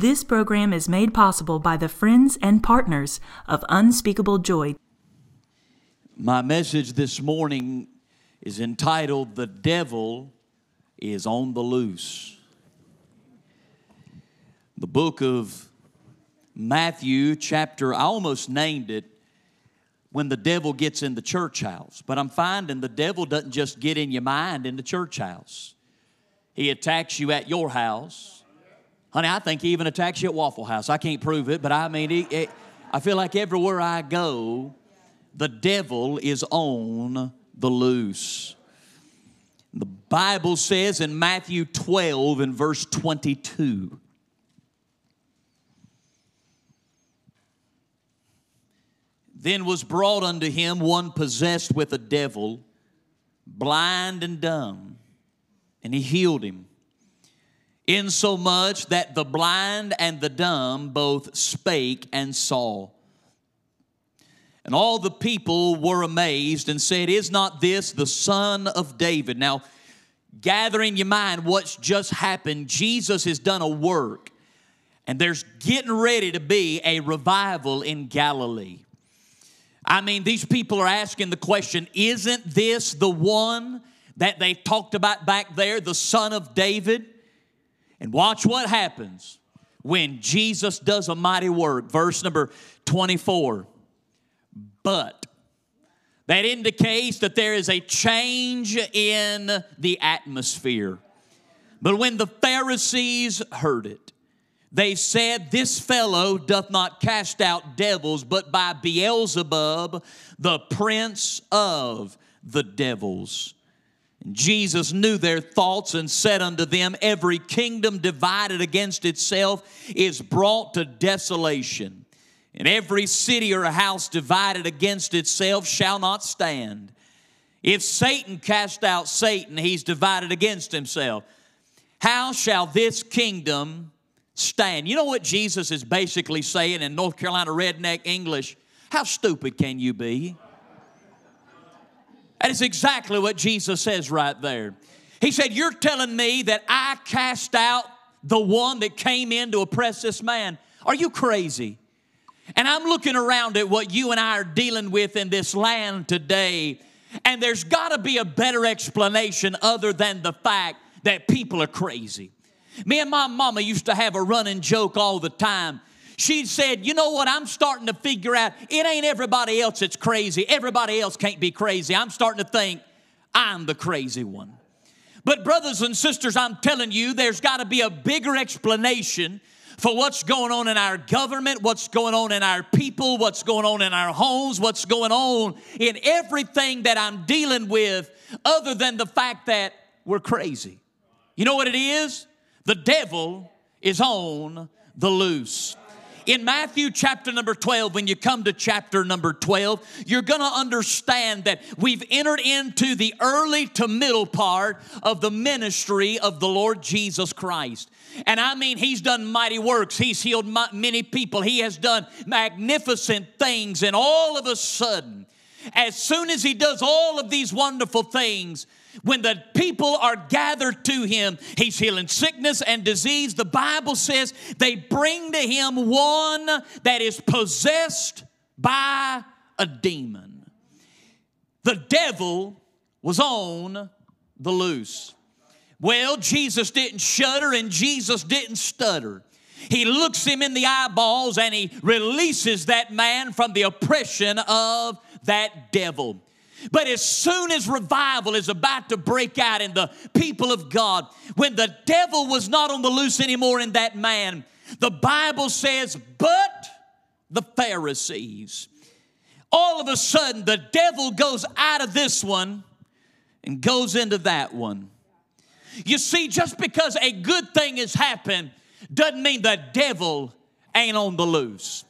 This program is made possible by the friends and partners of Unspeakable Joy. My message this morning is entitled The Devil is on the Loose. The book of Matthew, chapter, I almost named it when the devil gets in the church house, but I'm finding the devil doesn't just get in your mind in the church house, he attacks you at your house. Honey, I think he even attacks you at Waffle House. I can't prove it, but I mean, he, it, I feel like everywhere I go, the devil is on the loose. The Bible says in Matthew 12 and verse 22. Then was brought unto him one possessed with a devil, blind and dumb, and he healed him, insomuch that the blind and the dumb both spake and saw. And all the people were amazed and said, Is not this the son of David? Now, gather in your mind what's just happened. Jesus has done a work, and there's getting ready to be a revival in Galilee. I mean, these people are asking the question Isn't this the one that they talked about back there, the son of David? And watch what happens when Jesus does a mighty work. Verse number 24. But that indicates that there is a change in the atmosphere. But when the Pharisees heard it, they said, This fellow doth not cast out devils, but by Beelzebub, the prince of the devils. Jesus knew their thoughts and said unto them, Every kingdom divided against itself is brought to desolation, and every city or house divided against itself shall not stand. If Satan cast out Satan, he's divided against himself. How shall this kingdom stand. You know what Jesus is basically saying in North Carolina redneck English? How stupid can you be? That is exactly what Jesus says right there. He said, You're telling me that I cast out the one that came in to oppress this man. Are you crazy? And I'm looking around at what you and I are dealing with in this land today, and there's got to be a better explanation other than the fact that people are crazy. Me and my mama used to have a running joke all the time. She said, You know what? I'm starting to figure out it ain't everybody else that's crazy. Everybody else can't be crazy. I'm starting to think I'm the crazy one. But, brothers and sisters, I'm telling you, there's got to be a bigger explanation for what's going on in our government, what's going on in our people, what's going on in our homes, what's going on in everything that I'm dealing with, other than the fact that we're crazy. You know what it is? The devil is on the loose. In Matthew chapter number 12, when you come to chapter number 12, you're going to understand that we've entered into the early to middle part of the ministry of the Lord Jesus Christ. And I mean, he's done mighty works. He's healed many people. He has done magnificent things. And all of a sudden, as soon as he does all of these wonderful things, when the people are gathered to him, he's healing sickness and disease. The Bible says they bring to him one that is possessed by a demon. The devil was on the loose. Well, Jesus didn't shudder and Jesus didn't stutter. He looks him in the eyeballs and he releases that man from the oppression of that devil. But as soon as revival is about to break out in the people of God, when the devil was not on the loose anymore in that man, the Bible says, but the Pharisees. All of a sudden, the devil goes out of this one and goes into that one. You see, just because a good thing has happened doesn't mean the devil ain't on the loose.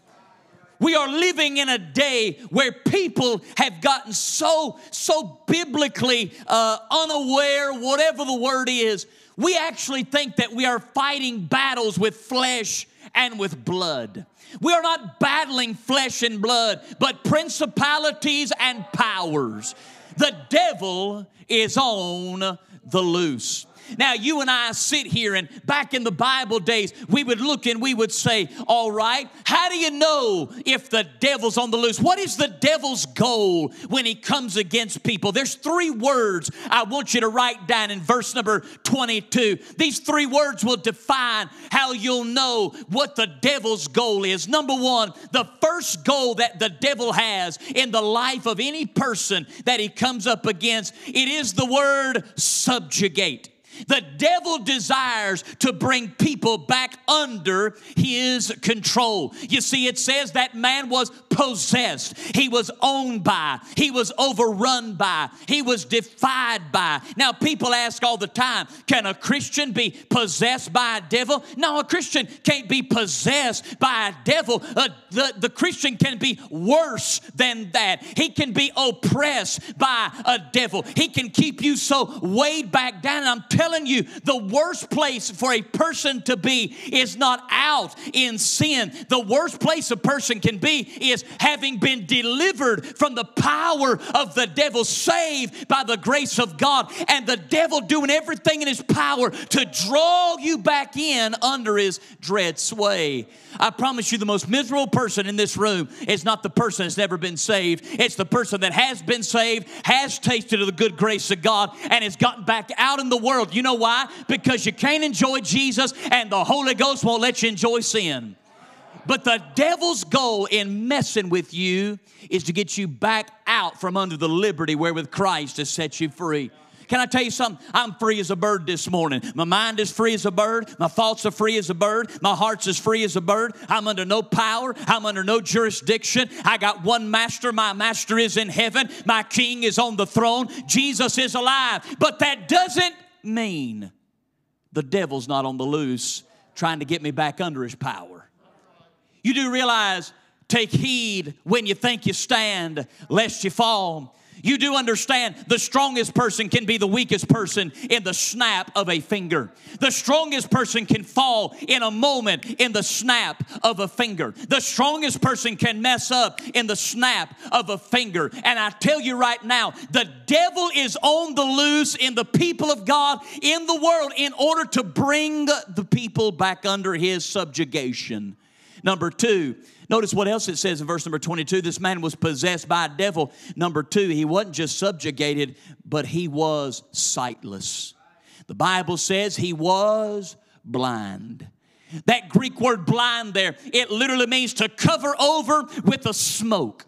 We are living in a day where people have gotten so, so biblically uh, unaware, whatever the word is. We actually think that we are fighting battles with flesh and with blood. We are not battling flesh and blood, but principalities and powers. The devil is on the loose. Now, you and I sit here, and back in the Bible days, we would look and we would say, All right, how do you know if the devil's on the loose? What is the devil's goal when he comes against people? There's three words I want you to write down in verse number 22. These three words will define how you'll know what the devil's goal is. Number one, the first goal that the devil has in the life of any person that he comes up against, it is the word subjugate. The devil desires to bring people back under his control. You see, it says that man was possessed, he was owned by, he was overrun by, he was defied by. Now, people ask all the time can a Christian be possessed by a devil? No, a Christian can't be possessed by a devil. Uh, the, the Christian can be worse than that. He can be oppressed by a devil, he can keep you so weighed back down. I'm telling telling you, the worst place for a person to be is not out in sin. The worst place a person can be is having been delivered from the power of the devil, saved by the grace of God, and the devil doing everything in his power to draw you back in under his dread sway. I promise you, the most miserable person in this room is not the person that's never been saved. It's the person that has been saved, has tasted of the good grace of God, and has gotten back out in the world. You know why? Because you can't enjoy Jesus, and the Holy Ghost won't let you enjoy sin. But the devil's goal in messing with you is to get you back out from under the liberty wherewith Christ has set you free. Can I tell you something? I'm free as a bird this morning. My mind is free as a bird. My thoughts are free as a bird. My heart's as free as a bird. I'm under no power. I'm under no jurisdiction. I got one master. My master is in heaven. My king is on the throne. Jesus is alive. But that doesn't mean the devil's not on the loose trying to get me back under his power. You do realize, take heed when you think you stand, lest you fall. You do understand the strongest person can be the weakest person in the snap of a finger. The strongest person can fall in a moment in the snap of a finger. The strongest person can mess up in the snap of a finger. And I tell you right now, the devil is on the loose in the people of God in the world in order to bring the people back under his subjugation. Number two, Notice what else it says in verse number 22 this man was possessed by a devil. Number two, he wasn't just subjugated, but he was sightless. The Bible says he was blind. That Greek word blind there, it literally means to cover over with a smoke.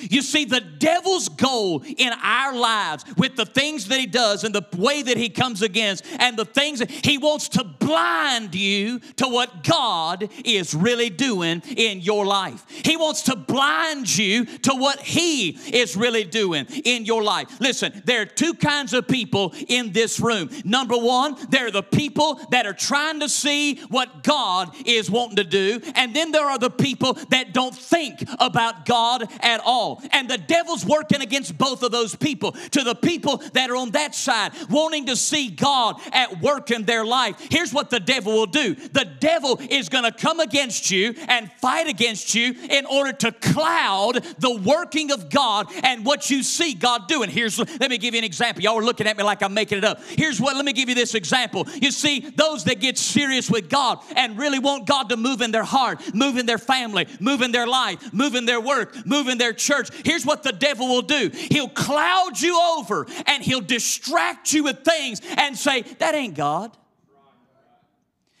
You see, the devil's goal in our lives with the things that he does and the way that he comes against and the things that he wants to blind you to what God is really doing in your life. He wants to blind you to what he is really doing in your life. Listen, there are two kinds of people in this room. Number one, there are the people that are trying to see what God is wanting to do, and then there are the people that don't think about God at all. And the devil's working against both of those people. To the people that are on that side, wanting to see God at work in their life, here's what the devil will do the devil is going to come against you and fight against you in order to cloud the working of God and what you see God doing. Here's, let me give you an example. Y'all are looking at me like I'm making it up. Here's what, let me give you this example. You see, those that get serious with God and really want God to move in their heart, move in their family, move in their life, move in their work, move in their church, church, here's what the devil will do he'll cloud you over and he'll distract you with things and say, That ain't God.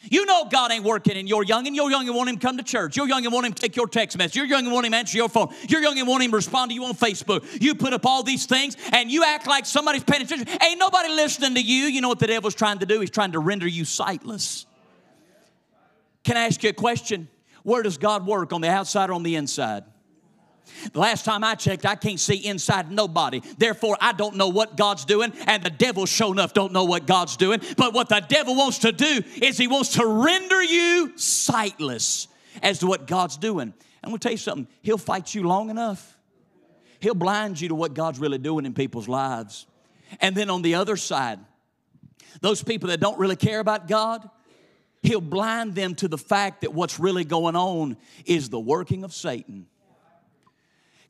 You know God ain't working in your young, and your young and want him to come to church. Your young and want him to take your text message. Your young and want him to answer your phone. Your young and want him to respond to you on Facebook. You put up all these things and you act like somebody's paying attention. Ain't nobody listening to you. You know what the devil's trying to do? He's trying to render you sightless. Can I ask you a question? Where does God work, on the outside or on the inside? The last time I checked, I can't see inside nobody. Therefore, I don't know what God's doing, and the devil, sure enough, don't know what God's doing. But what the devil wants to do is he wants to render you sightless as to what God's doing. I'm gonna tell you something, he'll fight you long enough. He'll blind you to what God's really doing in people's lives. And then on the other side, those people that don't really care about God, He'll blind them to the fact that what's really going on is the working of Satan.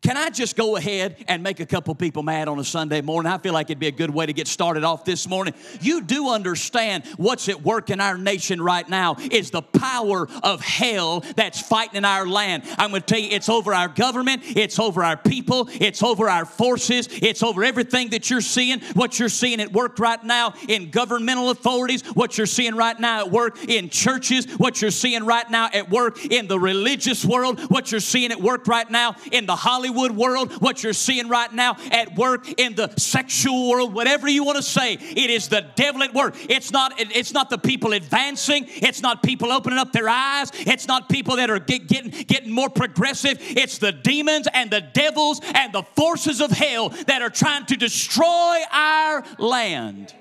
Can I just go ahead and make a couple people mad on a Sunday morning? I feel like it'd be a good way to get started off this morning. You do understand what's at work in our nation right now is the power of hell that's fighting in our land. I'm going to tell you, it's over our government, it's over our people, it's over our forces, it's over everything that you're seeing, what you're seeing at work right now in governmental authorities, what you're seeing right now at work in churches, what you're seeing right now at work in the religious world, what you're seeing at work right now in the Hollywood Hollywood world, what you're seeing right now at work in the sexual world, whatever you want to say, it is the devil at work. It's not, it's not the people advancing, it's not people opening up their eyes, it's not people that are get, getting, getting more progressive. It's the demons and the devils and the forces of hell that are trying to destroy our land.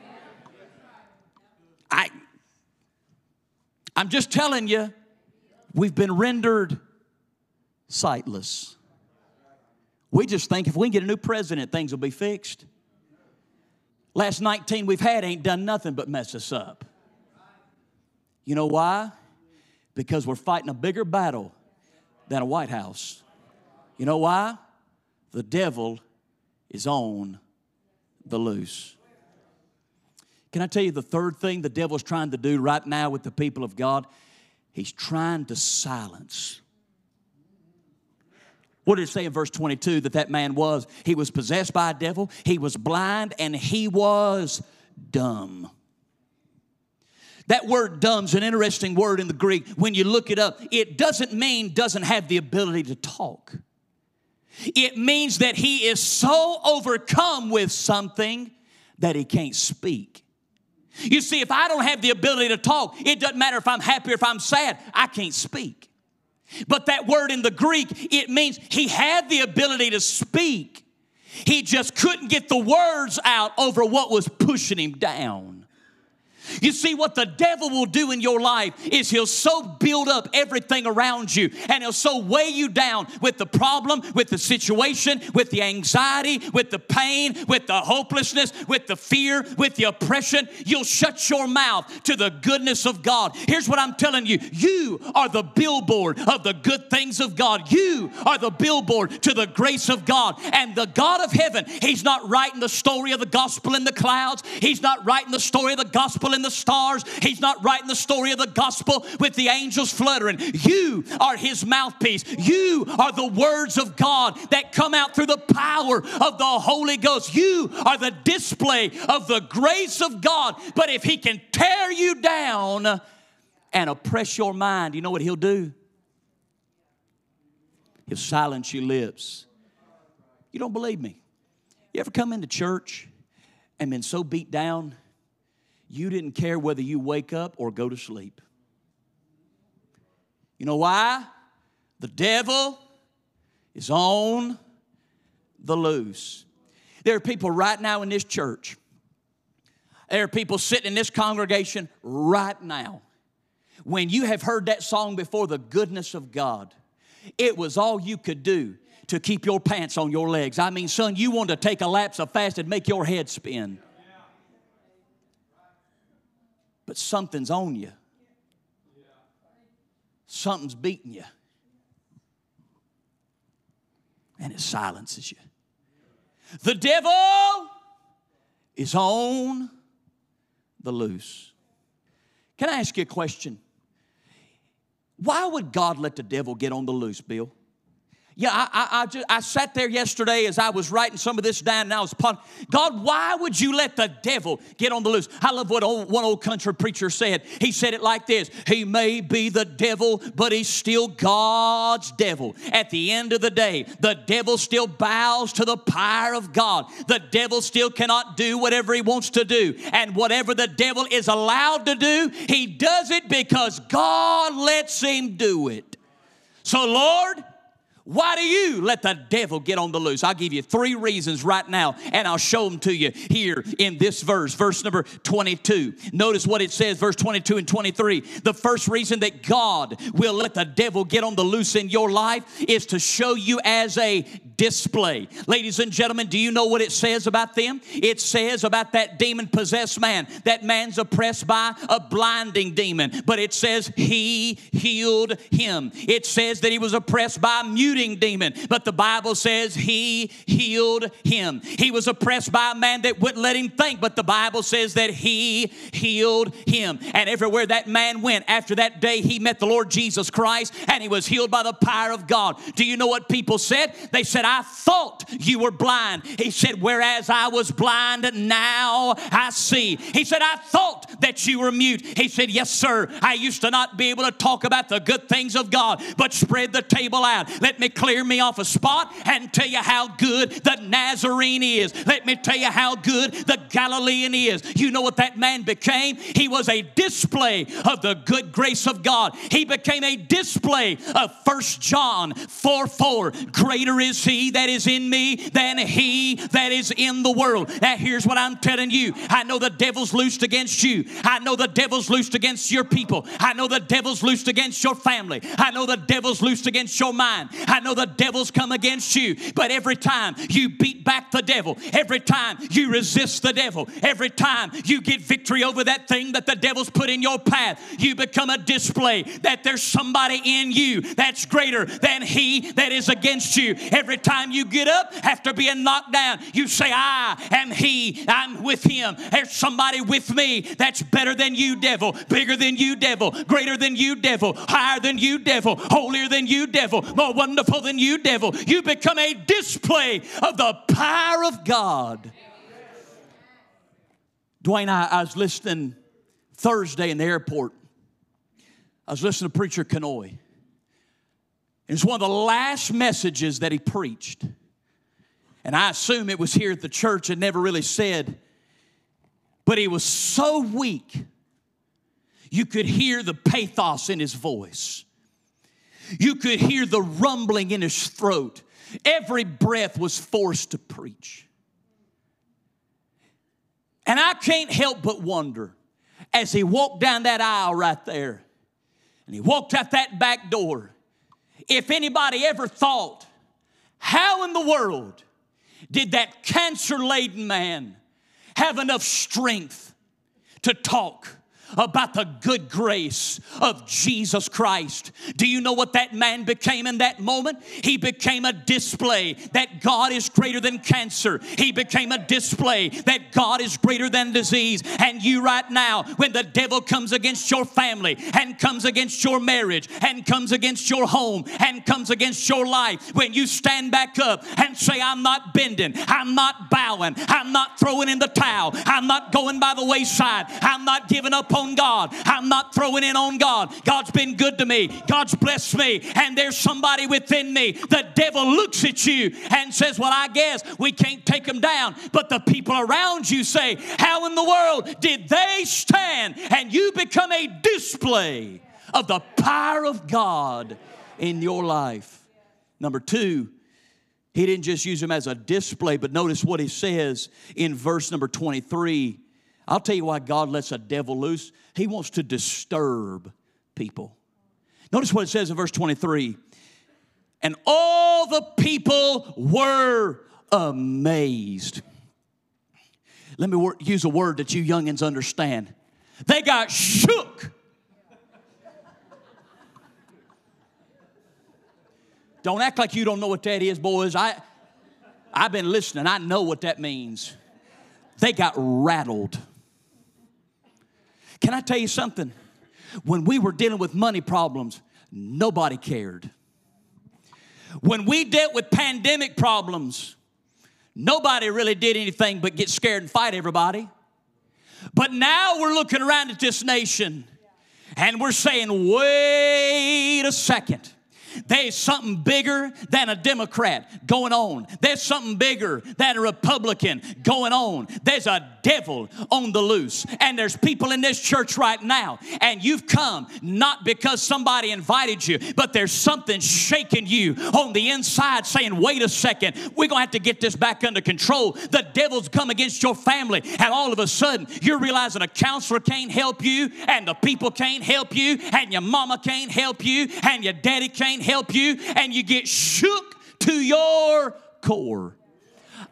I, I'm just telling you, we've been rendered sightless. We just think if we get a new president, things will be fixed. Last 19 we've had ain't done nothing but mess us up. You know why? Because we're fighting a bigger battle than a White House. You know why? The devil is on the loose. Can I tell you the third thing the devil's trying to do right now with the people of God? He's trying to silence what did it say in verse 22 that that man was? He was possessed by a devil, he was blind, and he was dumb. That word dumb is an interesting word in the Greek. When you look it up, it doesn't mean doesn't have the ability to talk. It means that he is so overcome with something that he can't speak. You see, if I don't have the ability to talk, it doesn't matter if I'm happy or if I'm sad, I can't speak. But that word in the Greek, it means he had the ability to speak. He just couldn't get the words out over what was pushing him down. You see, what the devil will do in your life is he'll so build up everything around you and he'll so weigh you down with the problem, with the situation, with the anxiety, with the pain, with the hopelessness, with the fear, with the oppression. You'll shut your mouth to the goodness of God. Here's what I'm telling you you are the billboard of the good things of God. You are the billboard to the grace of God. And the God of heaven, He's not writing the story of the gospel in the clouds, He's not writing the story of the gospel in the stars. He's not writing the story of the gospel with the angels fluttering. You are his mouthpiece. You are the words of God that come out through the power of the Holy Ghost. You are the display of the grace of God. But if he can tear you down and oppress your mind, you know what he'll do? He'll silence your lips. You don't believe me? You ever come into church and been so beat down you didn't care whether you wake up or go to sleep. You know why? The devil is on the loose. There are people right now in this church. There are people sitting in this congregation right now. When you have heard that song before, the goodness of God, it was all you could do to keep your pants on your legs. I mean, son, you wanted to take a lapse of fast and make your head spin but something's on you. Something's beating you. And it silences you. The devil is on the loose. Can I ask you a question? Why would God let the devil get on the loose, Bill? Yeah, I, I, I, just, I sat there yesterday as I was writing some of this down and I was pondering, God, why would you let the devil get on the loose? I love what old, one old country preacher said. He said it like this He may be the devil, but he's still God's devil. At the end of the day, the devil still bows to the power of God. The devil still cannot do whatever he wants to do. And whatever the devil is allowed to do, he does it because God lets him do it. So, Lord, why do you let the devil get on the loose? I'll give you three reasons right now, and I'll show them to you here in this verse, verse number 22. Notice what it says, verse 22 and 23. The first reason that God will let the devil get on the loose in your life is to show you as a display. Ladies and gentlemen, do you know what it says about them? It says about that demon possessed man. That man's oppressed by a blinding demon, but it says he healed him. It says that he was oppressed by a muting demon, but the Bible says he healed him. He was oppressed by a man that wouldn't let him think, but the Bible says that he healed him. And everywhere that man went after that day, he met the Lord Jesus Christ and he was healed by the power of God. Do you know what people said? They said, I thought you were blind. He said, Whereas I was blind, now I see. He said, I thought that you were mute. He said, Yes, sir. I used to not be able to talk about the good things of God, but spread the table out. Let me clear me off a spot and tell you how good the Nazarene is. Let me tell you how good the Galilean is. You know what that man became? He was a display of the good grace of God. He became a display of First John 4 4. Greater is he that is in me than he that is in the world. Now, here's what I'm telling you I know the devil's loosed against you. I know the devil's loosed against your people. I know the devil's loosed against your family. I know the devil's loosed against your mind. I know the devil's come against you. But every time you beat back the devil, every time you resist the devil, every time you get victory over that thing that the devil's put in your path, you become a display that there's somebody in you that's greater than he that is against you. Every time you get up after being knocked down, you say, I am he, I'm with him. There's somebody with me that's better than you, devil, bigger than you, devil, greater than you, devil, higher than you, devil, holier than you, devil, wonderful than you, devil. You become a display of the power of God. Dwayne, I, I was listening Thursday in the airport. I was listening to Preacher Kanoy. It's one of the last messages that he preached. And I assume it was here at the church and never really said, but he was so weak, you could hear the pathos in his voice. You could hear the rumbling in his throat. Every breath was forced to preach. And I can't help but wonder as he walked down that aisle right there and he walked out that back door, if anybody ever thought, how in the world did that cancer laden man have enough strength to talk? About the good grace of Jesus Christ. Do you know what that man became in that moment? He became a display that God is greater than cancer. He became a display that God is greater than disease. And you, right now, when the devil comes against your family and comes against your marriage and comes against your home and comes against your life, when you stand back up and say, I'm not bending, I'm not bowing, I'm not throwing in the towel, I'm not going by the wayside, I'm not giving up on God. I'm not throwing in on God. God's been good to me. God's blessed me. And there's somebody within me. The devil looks at you and says, Well, I guess we can't take them down. But the people around you say, How in the world did they stand? And you become a display of the power of God in your life. Number two, he didn't just use him as a display, but notice what he says in verse number 23 I'll tell you why God lets a devil loose. He wants to disturb people. Notice what it says in verse 23 and all the people were amazed. Let me use a word that you youngins understand. They got shook. Don't act like you don't know what that is, boys. I, I've been listening. I know what that means. They got rattled. Can I tell you something? When we were dealing with money problems, nobody cared. When we dealt with pandemic problems, nobody really did anything but get scared and fight everybody. But now we're looking around at this nation and we're saying, wait a second. There's something bigger than a Democrat going on. There's something bigger than a Republican going on. There's a devil on the loose. And there's people in this church right now, and you've come not because somebody invited you, but there's something shaking you on the inside saying, wait a second, we're going to have to get this back under control. The devil's come against your family, and all of a sudden you're realizing a counselor can't help you, and the people can't help you, and your mama can't help you, and your daddy can't help you, and you get shook to your core.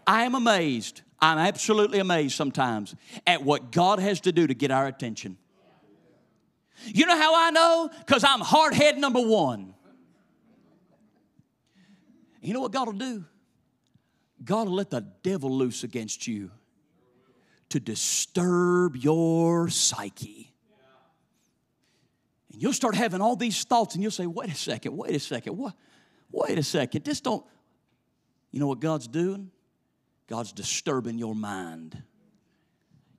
I am amazed. I'm absolutely amazed sometimes at what God has to do to get our attention. You know how I know? Because I'm hard head number one. You know what God will do? God will let the devil loose against you to disturb your psyche. And you'll start having all these thoughts and you'll say, wait a second, wait a second, what? Wait a second, just don't. You know what God's doing? God's disturbing your mind.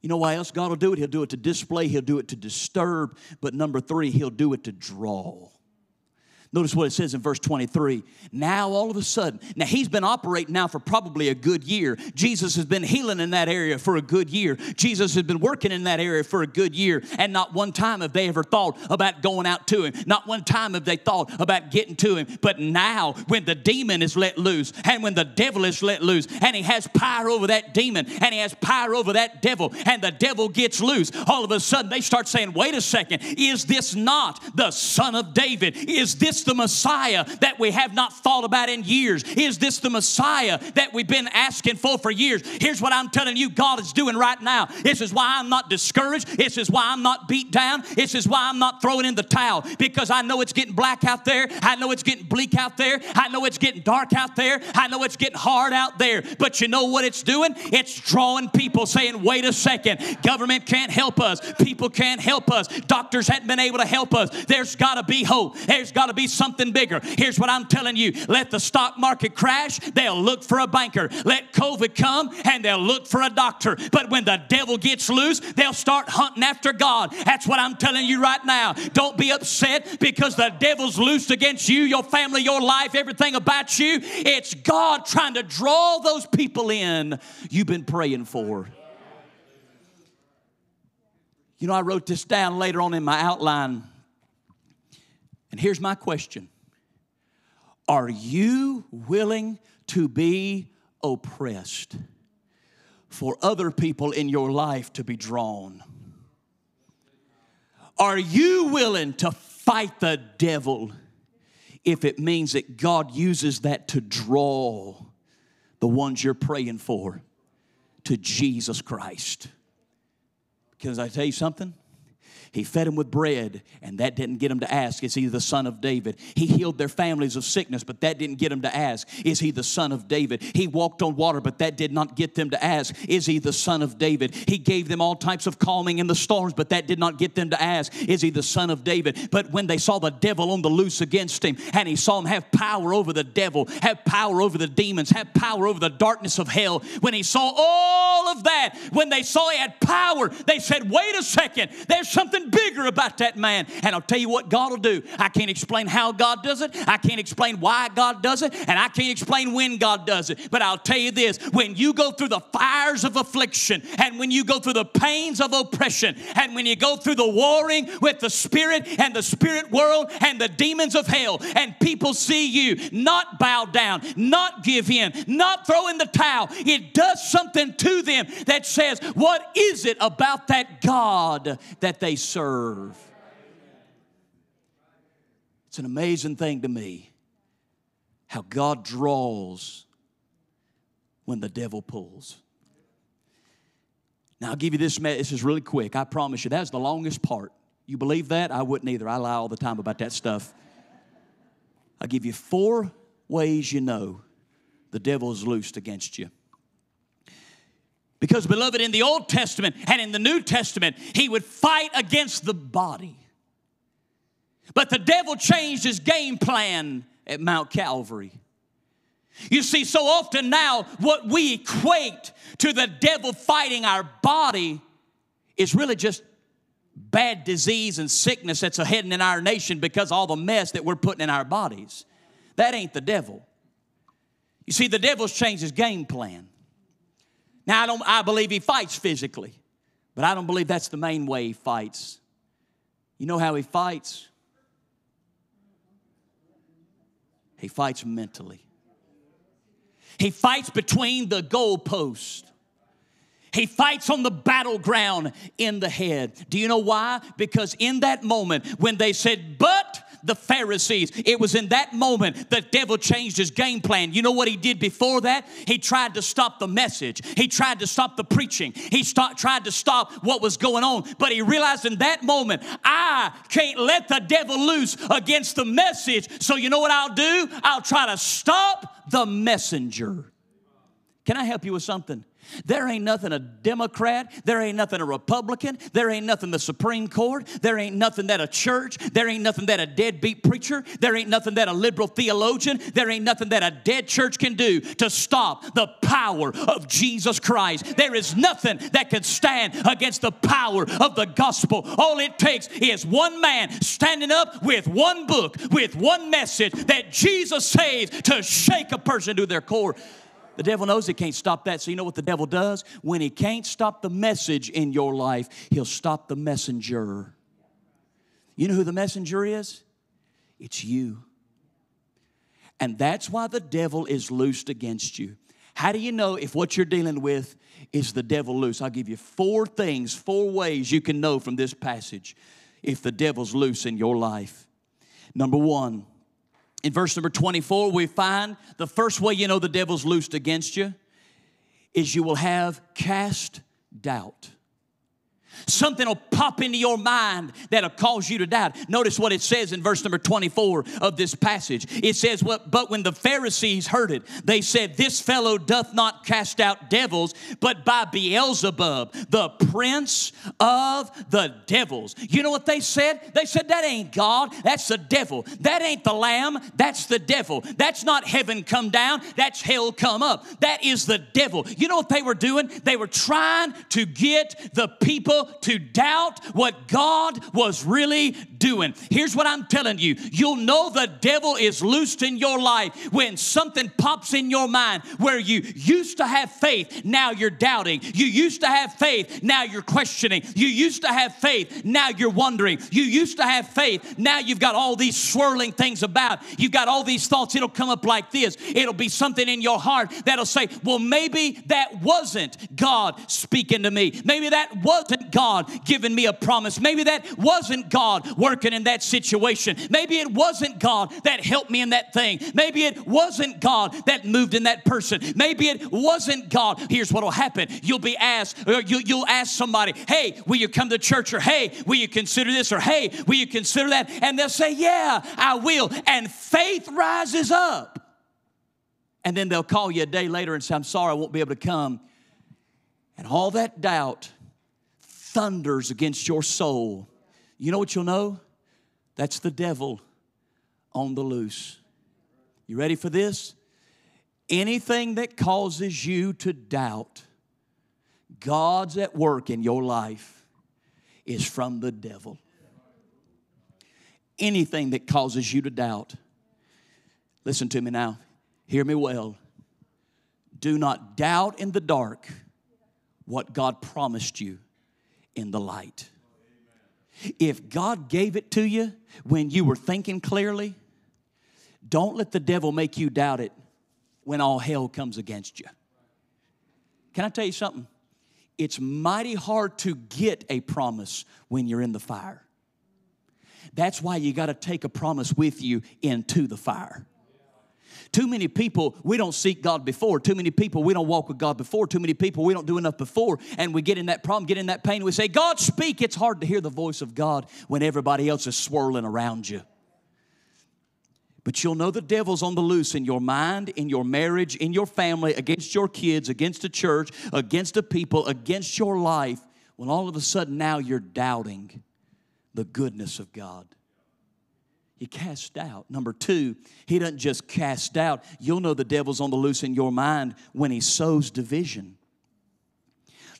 You know why else God will do it? He'll do it to display, He'll do it to disturb, but number three, He'll do it to draw. Notice what it says in verse 23. Now, all of a sudden, now he's been operating now for probably a good year. Jesus has been healing in that area for a good year. Jesus has been working in that area for a good year. And not one time have they ever thought about going out to him. Not one time have they thought about getting to him. But now, when the demon is let loose and when the devil is let loose and he has power over that demon and he has power over that devil and the devil gets loose, all of a sudden they start saying, wait a second, is this not the son of David? Is this this the Messiah that we have not thought about in years? Is this the Messiah that we've been asking for for years? Here's what I'm telling you God is doing right now. This is why I'm not discouraged. This is why I'm not beat down. This is why I'm not throwing in the towel because I know it's getting black out there. I know it's getting bleak out there. I know it's getting dark out there. I know it's getting hard out there. But you know what it's doing? It's drawing people saying, wait a second, government can't help us. People can't help us. Doctors haven't been able to help us. There's got to be hope. There's got to be something bigger. Here's what I'm telling you let the stock market crash, they'll look for a banker. Let COVID come, and they'll look for a doctor. But when the devil gets loose, they'll start hunting after God. That's what I'm telling you right now. Don't be upset because the devil's loosed against you, your family, your life, everything about you. It's God trying to draw those people in you've been praying for. You know, I wrote this down later on in my outline. And here's my question Are you willing to be oppressed for other people in your life to be drawn? Are you willing to fight the devil if it means that God uses that to draw the ones you're praying for to Jesus Christ? Because I tell you something? He fed them with bread, and that didn't get them to ask, Is he the son of David? He healed their families of sickness, but that didn't get them to ask, Is he the son of David? He walked on water, but that did not get them to ask, Is he the son of David? He gave them all types of calming in the storms, but that did not get them to ask, Is he the son of David? But when they saw the devil on the loose against him, and he saw him have power over the devil, have power over the demons, have power over the darkness of hell, when he saw all of that, when they saw he had power, they said, Wait a second, there's something bigger about that man. And I'll tell you what God will do. I can't explain how God does it, I can't explain why God does it, and I can't explain when God does it. But I'll tell you this when you go through the fires of affliction, and when you go through the pains of oppression, and when you go through the warring with the spirit and the spirit world and the demons of hell, and people see you not bow down, not give in, not throw in the towel, it does something to them that says, What is it about that God that they serve. It's an amazing thing to me how God draws when the devil pulls. Now, I'll give you this. This is really quick. I promise you. That's the longest part. You believe that? I wouldn't either. I lie all the time about that stuff. I'll give you four ways you know the devil is loosed against you. Because, beloved, in the Old Testament and in the New Testament, he would fight against the body. But the devil changed his game plan at Mount Calvary. You see, so often now, what we equate to the devil fighting our body is really just bad disease and sickness that's heading in our nation because all the mess that we're putting in our bodies. That ain't the devil. You see, the devil's changed his game plan. Now, I, don't, I believe he fights physically, but I don't believe that's the main way he fights. You know how he fights? He fights mentally. He fights between the goalposts. He fights on the battleground in the head. Do you know why? Because in that moment, when they said, But the Pharisees. It was in that moment the devil changed his game plan. You know what he did before that? He tried to stop the message, he tried to stop the preaching, he tried to stop what was going on. But he realized in that moment, I can't let the devil loose against the message. So you know what I'll do? I'll try to stop the messenger. Can I help you with something? There ain't nothing a Democrat, there ain't nothing a Republican, there ain't nothing the Supreme Court, there ain't nothing that a church, there ain't nothing that a deadbeat preacher, there ain't nothing that a liberal theologian, there ain't nothing that a dead church can do to stop the power of Jesus Christ. There is nothing that can stand against the power of the gospel. All it takes is one man standing up with one book, with one message that Jesus saves to shake a person to their core. The devil knows he can't stop that. So, you know what the devil does? When he can't stop the message in your life, he'll stop the messenger. You know who the messenger is? It's you. And that's why the devil is loosed against you. How do you know if what you're dealing with is the devil loose? I'll give you four things, four ways you can know from this passage if the devil's loose in your life. Number one, in verse number 24, we find the first way you know the devil's loosed against you is you will have cast doubt. Something will pop into your mind that'll cause you to doubt. Notice what it says in verse number 24 of this passage. It says, What But when the Pharisees heard it, they said, This fellow doth not cast out devils, but by Beelzebub, the prince of the devils. You know what they said? They said, That ain't God, that's the devil. That ain't the Lamb, that's the devil. That's not heaven come down, that's hell come up. That is the devil. You know what they were doing? They were trying to get the people to doubt what God was really doing. Here's what I'm telling you you'll know the devil is loosed in your life when something pops in your mind where you used to have faith, now you're doubting. You used to have faith, now you're questioning. You used to have faith, now you're wondering. You used to have faith, now you've got all these swirling things about. You've got all these thoughts. It'll come up like this it'll be something in your heart that'll say, Well, maybe that wasn't God speaking to me. Maybe that wasn't God giving me a promise. Maybe that wasn't God working in that situation. Maybe it wasn't God that helped me in that thing. Maybe it wasn't God that moved in that person. Maybe it wasn't God. Here's what will happen you'll be asked, or you, you'll ask somebody, hey, will you come to church? Or hey, will you consider this? Or hey, will you consider that? And they'll say, yeah, I will. And faith rises up. And then they'll call you a day later and say, I'm sorry, I won't be able to come. And all that doubt thunders against your soul, you know what you'll know? That's the devil on the loose. You ready for this? Anything that causes you to doubt God's at work in your life is from the devil. Anything that causes you to doubt, listen to me now, hear me well. Do not doubt in the dark what God promised you in the light. If God gave it to you when you were thinking clearly, don't let the devil make you doubt it when all hell comes against you. Can I tell you something? It's mighty hard to get a promise when you're in the fire. That's why you got to take a promise with you into the fire. Too many people, we don't seek God before. Too many people, we don't walk with God before. Too many people, we don't do enough before. And we get in that problem, get in that pain. We say, God, speak. It's hard to hear the voice of God when everybody else is swirling around you. But you'll know the devil's on the loose in your mind, in your marriage, in your family, against your kids, against the church, against the people, against your life, when all of a sudden now you're doubting the goodness of God. He cast out. Number two, he doesn't just cast out. You'll know the devil's on the loose in your mind when he sows division.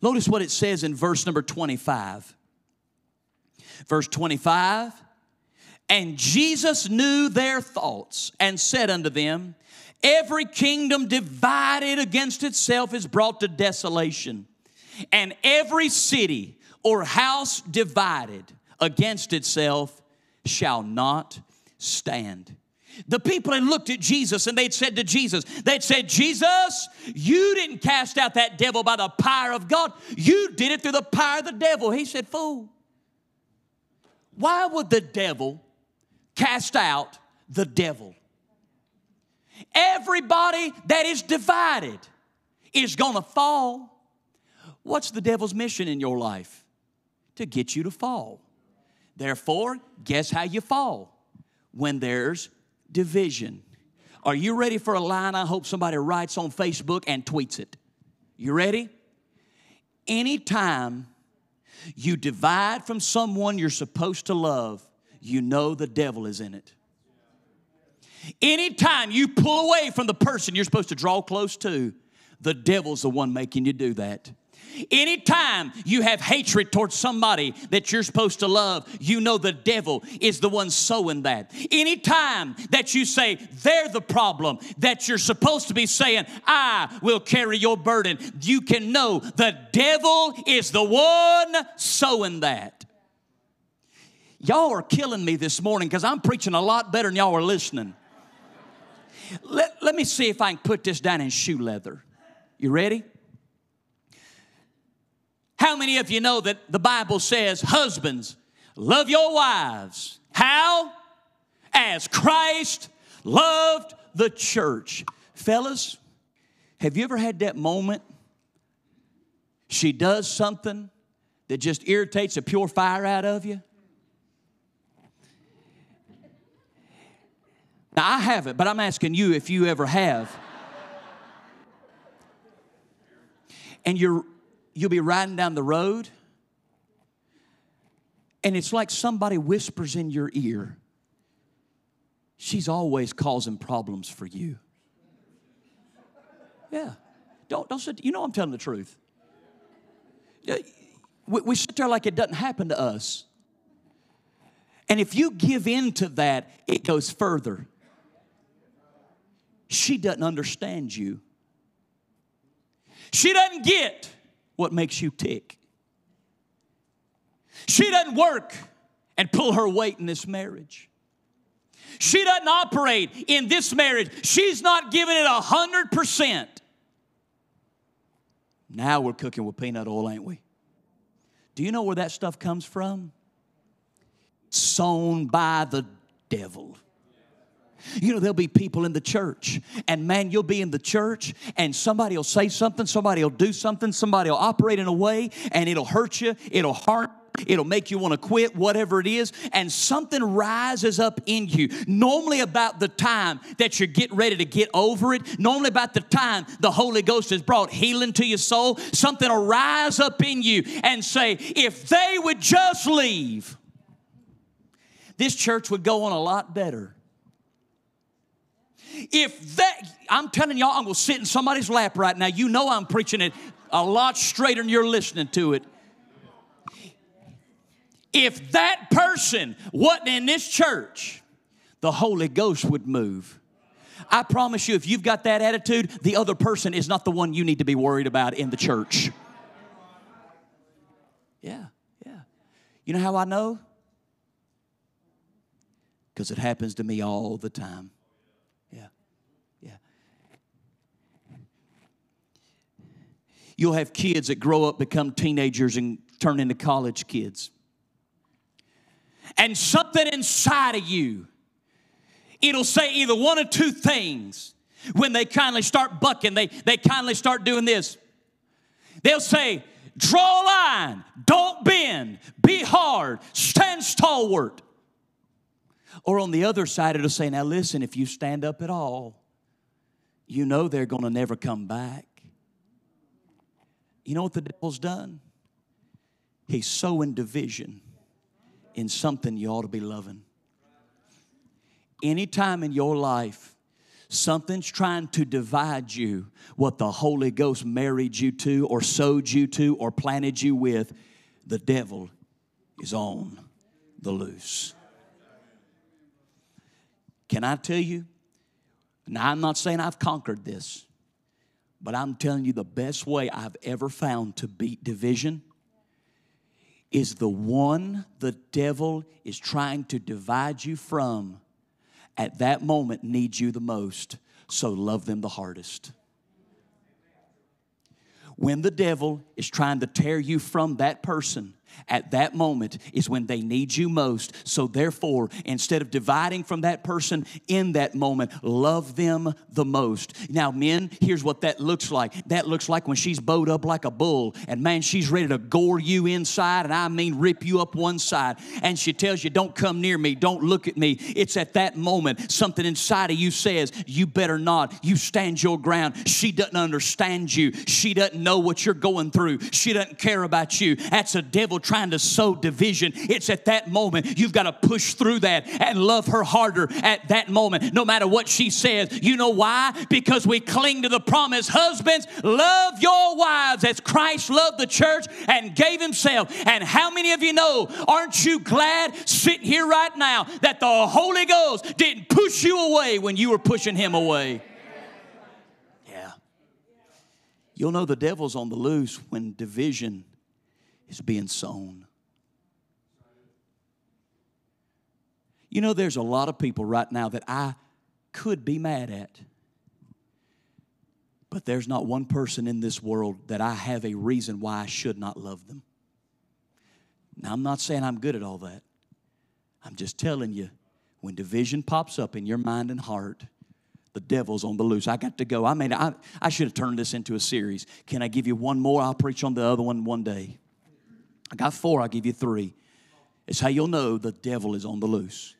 Notice what it says in verse number 25. Verse 25, and Jesus knew their thoughts and said unto them, Every kingdom divided against itself is brought to desolation, and every city or house divided against itself shall not stand. The people had looked at Jesus and they'd said to Jesus, they'd said, Jesus, you didn't cast out that devil by the power of God. You did it through the power of the devil. He said, Fool, why would the devil cast out the devil. Everybody that is divided is gonna fall. What's the devil's mission in your life? To get you to fall. Therefore, guess how you fall? When there's division. Are you ready for a line I hope somebody writes on Facebook and tweets it? You ready? Anytime you divide from someone you're supposed to love, you know the devil is in it. Anytime you pull away from the person you're supposed to draw close to, the devil's the one making you do that. Anytime you have hatred towards somebody that you're supposed to love, you know the devil is the one sowing that. Anytime that you say they're the problem, that you're supposed to be saying, I will carry your burden, you can know the devil is the one sowing that. Y'all are killing me this morning because I'm preaching a lot better than y'all are listening. Let, let me see if I can put this down in shoe leather. You ready? How many of you know that the Bible says, Husbands, love your wives? How? As Christ loved the church. Fellas, have you ever had that moment? She does something that just irritates a pure fire out of you? Now, I haven't, but I'm asking you if you ever have. And you're you'll be riding down the road and it's like somebody whispers in your ear she's always causing problems for you. Yeah. Don't, don't sit you know i'm telling the truth. We, we sit there like it doesn't happen to us. And if you give in to that it goes further. She doesn't understand you. She doesn't get what makes you tick. She doesn't work and pull her weight in this marriage. She doesn't operate in this marriage. She's not giving it a hundred percent. Now we're cooking with peanut oil, ain't we? Do you know where that stuff comes from? Sown by the devil. You know, there'll be people in the church, and man, you'll be in the church, and somebody will say something, somebody will do something, somebody will operate in a way, and it'll hurt you, it'll harm It'll make you want to quit, whatever it is, and something rises up in you. Normally, about the time that you get ready to get over it, normally about the time the Holy Ghost has brought healing to your soul, something will rise up in you and say, If they would just leave, this church would go on a lot better. If that, I'm telling y'all, I'm gonna sit in somebody's lap right now. You know I'm preaching it a lot straighter than you're listening to it. If that person wasn't in this church, the Holy Ghost would move. I promise you, if you've got that attitude, the other person is not the one you need to be worried about in the church. Yeah, yeah. You know how I know? Because it happens to me all the time. You'll have kids that grow up, become teenagers, and turn into college kids. And something inside of you, it'll say either one or two things when they kindly start bucking, they, they kindly start doing this. They'll say, draw a line, don't bend, be hard, stand stalwart. Or on the other side, it'll say, now listen, if you stand up at all, you know they're gonna never come back. You know what the devil's done? He's sowing division in something you ought to be loving. Anytime in your life, something's trying to divide you, what the Holy Ghost married you to, or sowed you to, or planted you with, the devil is on the loose. Can I tell you? Now, I'm not saying I've conquered this. But I'm telling you, the best way I've ever found to beat division is the one the devil is trying to divide you from at that moment needs you the most. So love them the hardest. When the devil is trying to tear you from that person at that moment is when they need you most. So, therefore, instead of dividing from that person in that moment, love them the most. Now, men, here's what that looks like that looks like when she's bowed up like a bull, and man, she's ready to gore you inside, and I mean rip you up one side. And she tells you, Don't come near me, don't look at me. It's at that moment something inside of you says, You better not. You stand your ground. She doesn't understand you, she doesn't know what you're going through, she doesn't care about you. That's a devil trying to sow division. It's at that moment you've got to push through that and love her harder at that moment, no matter what she says. You know why? Because we cling to the promise. Husbands, love your wives as Christ loved the church and gave himself. And how many of you know, aren't you glad sitting here right now that the Holy Ghost didn't push you away when you were pushing him away? Yeah. You'll know the devil's on the loose when division is being sown. You know, there's a lot of people right now that I could be mad at. But there's not one person in this world that I have a reason why I should not love them. Now, I'm not saying I'm good at all that. I'm just telling you, when division pops up in your mind and heart, the devil's on the loose. I got to go. I mean, I, I should have turned this into a series. Can I give you one more? I'll preach on the other one one day. I got four, I'll give you three. It's how you'll know the devil is on the loose.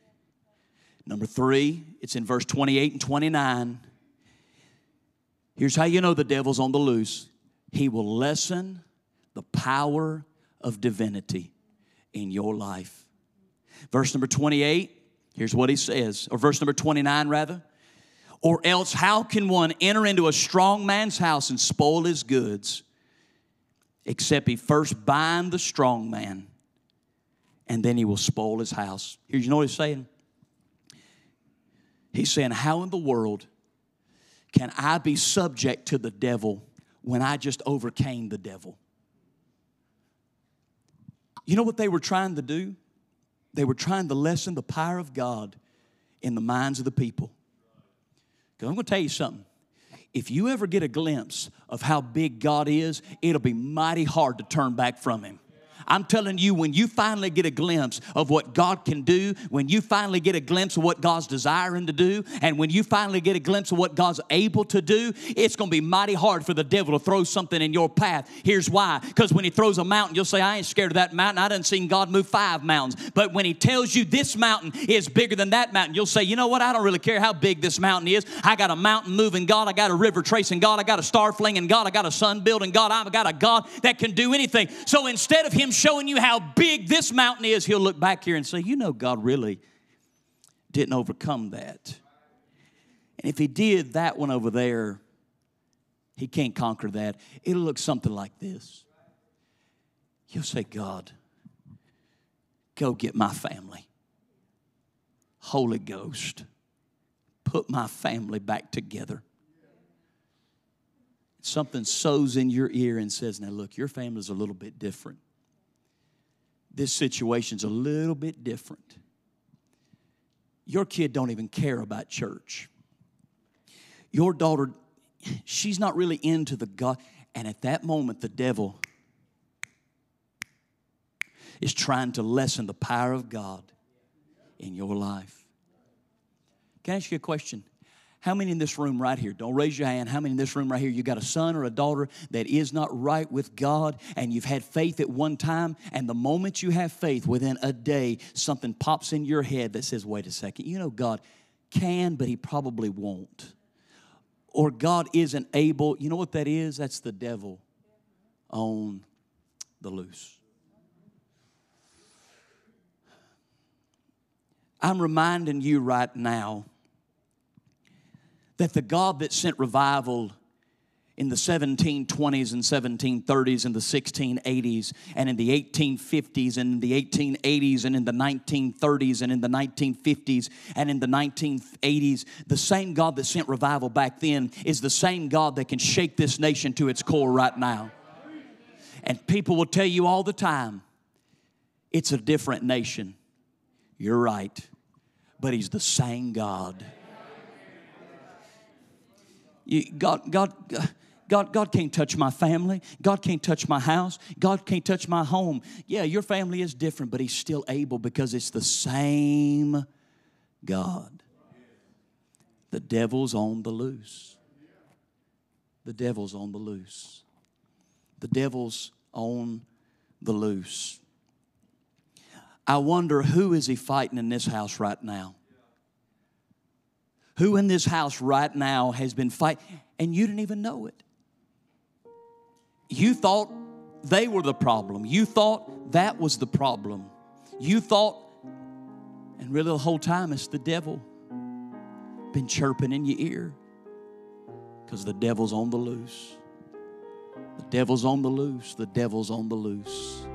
Number three, it's in verse 28 and 29. Here's how you know the devil's on the loose he will lessen the power of divinity in your life. Verse number 28, here's what he says, or verse number 29 rather. Or else, how can one enter into a strong man's house and spoil his goods? Except he first bind the strong man and then he will spoil his house. Here, you know what he's saying? He's saying, How in the world can I be subject to the devil when I just overcame the devil? You know what they were trying to do? They were trying to lessen the power of God in the minds of the people. Because I'm going to tell you something if you ever get a glimpse of how big God is, it'll be mighty hard to turn back from Him. I'm telling you, when you finally get a glimpse of what God can do, when you finally get a glimpse of what God's desiring to do, and when you finally get a glimpse of what God's able to do, it's going to be mighty hard for the devil to throw something in your path. Here's why. Because when he throws a mountain, you'll say, I ain't scared of that mountain. I done seen God move five mountains. But when he tells you this mountain is bigger than that mountain, you'll say, you know what? I don't really care how big this mountain is. I got a mountain moving God. I got a river tracing God. I got a star flinging God. I got a sun building God. I've got a God that can do anything. So instead of him showing you how big this mountain is, he'll look back here and say, You know, God really didn't overcome that. And if he did that one over there, he can't conquer that. It'll look something like this. You'll say, God, go get my family. Holy Ghost, put my family back together. Something sows in your ear and says, Now look, your family's a little bit different this situation's a little bit different. Your kid don't even care about church. Your daughter, she's not really into the God. And at that moment, the devil is trying to lessen the power of God in your life. Can I ask you a question? How many in this room right here, don't raise your hand, how many in this room right here, you got a son or a daughter that is not right with God and you've had faith at one time, and the moment you have faith, within a day, something pops in your head that says, wait a second, you know, God can, but He probably won't. Or God isn't able, you know what that is? That's the devil on the loose. I'm reminding you right now that the God that sent revival in the 1720s and 1730s and the 1680s and in the 1850s and in the 1880s and in the 1930s and in the 1950s and in the 1980s, the same God that sent revival back then is the same God that can shake this nation to its core right now. And people will tell you all the time, it's a different nation. You're right, but He's the same God. God, God, God, God can't touch my family. God can't touch my house. God can't touch my home. Yeah, your family is different, but He's still able because it's the same God. The devil's on the loose. The devil's on the loose. The devil's on the loose. I wonder who is he fighting in this house right now? Who in this house right now has been fighting and you didn't even know it? You thought they were the problem. You thought that was the problem. You thought, and really the whole time it's the devil been chirping in your ear because the devil's on the loose. The devil's on the loose. The devil's on the loose.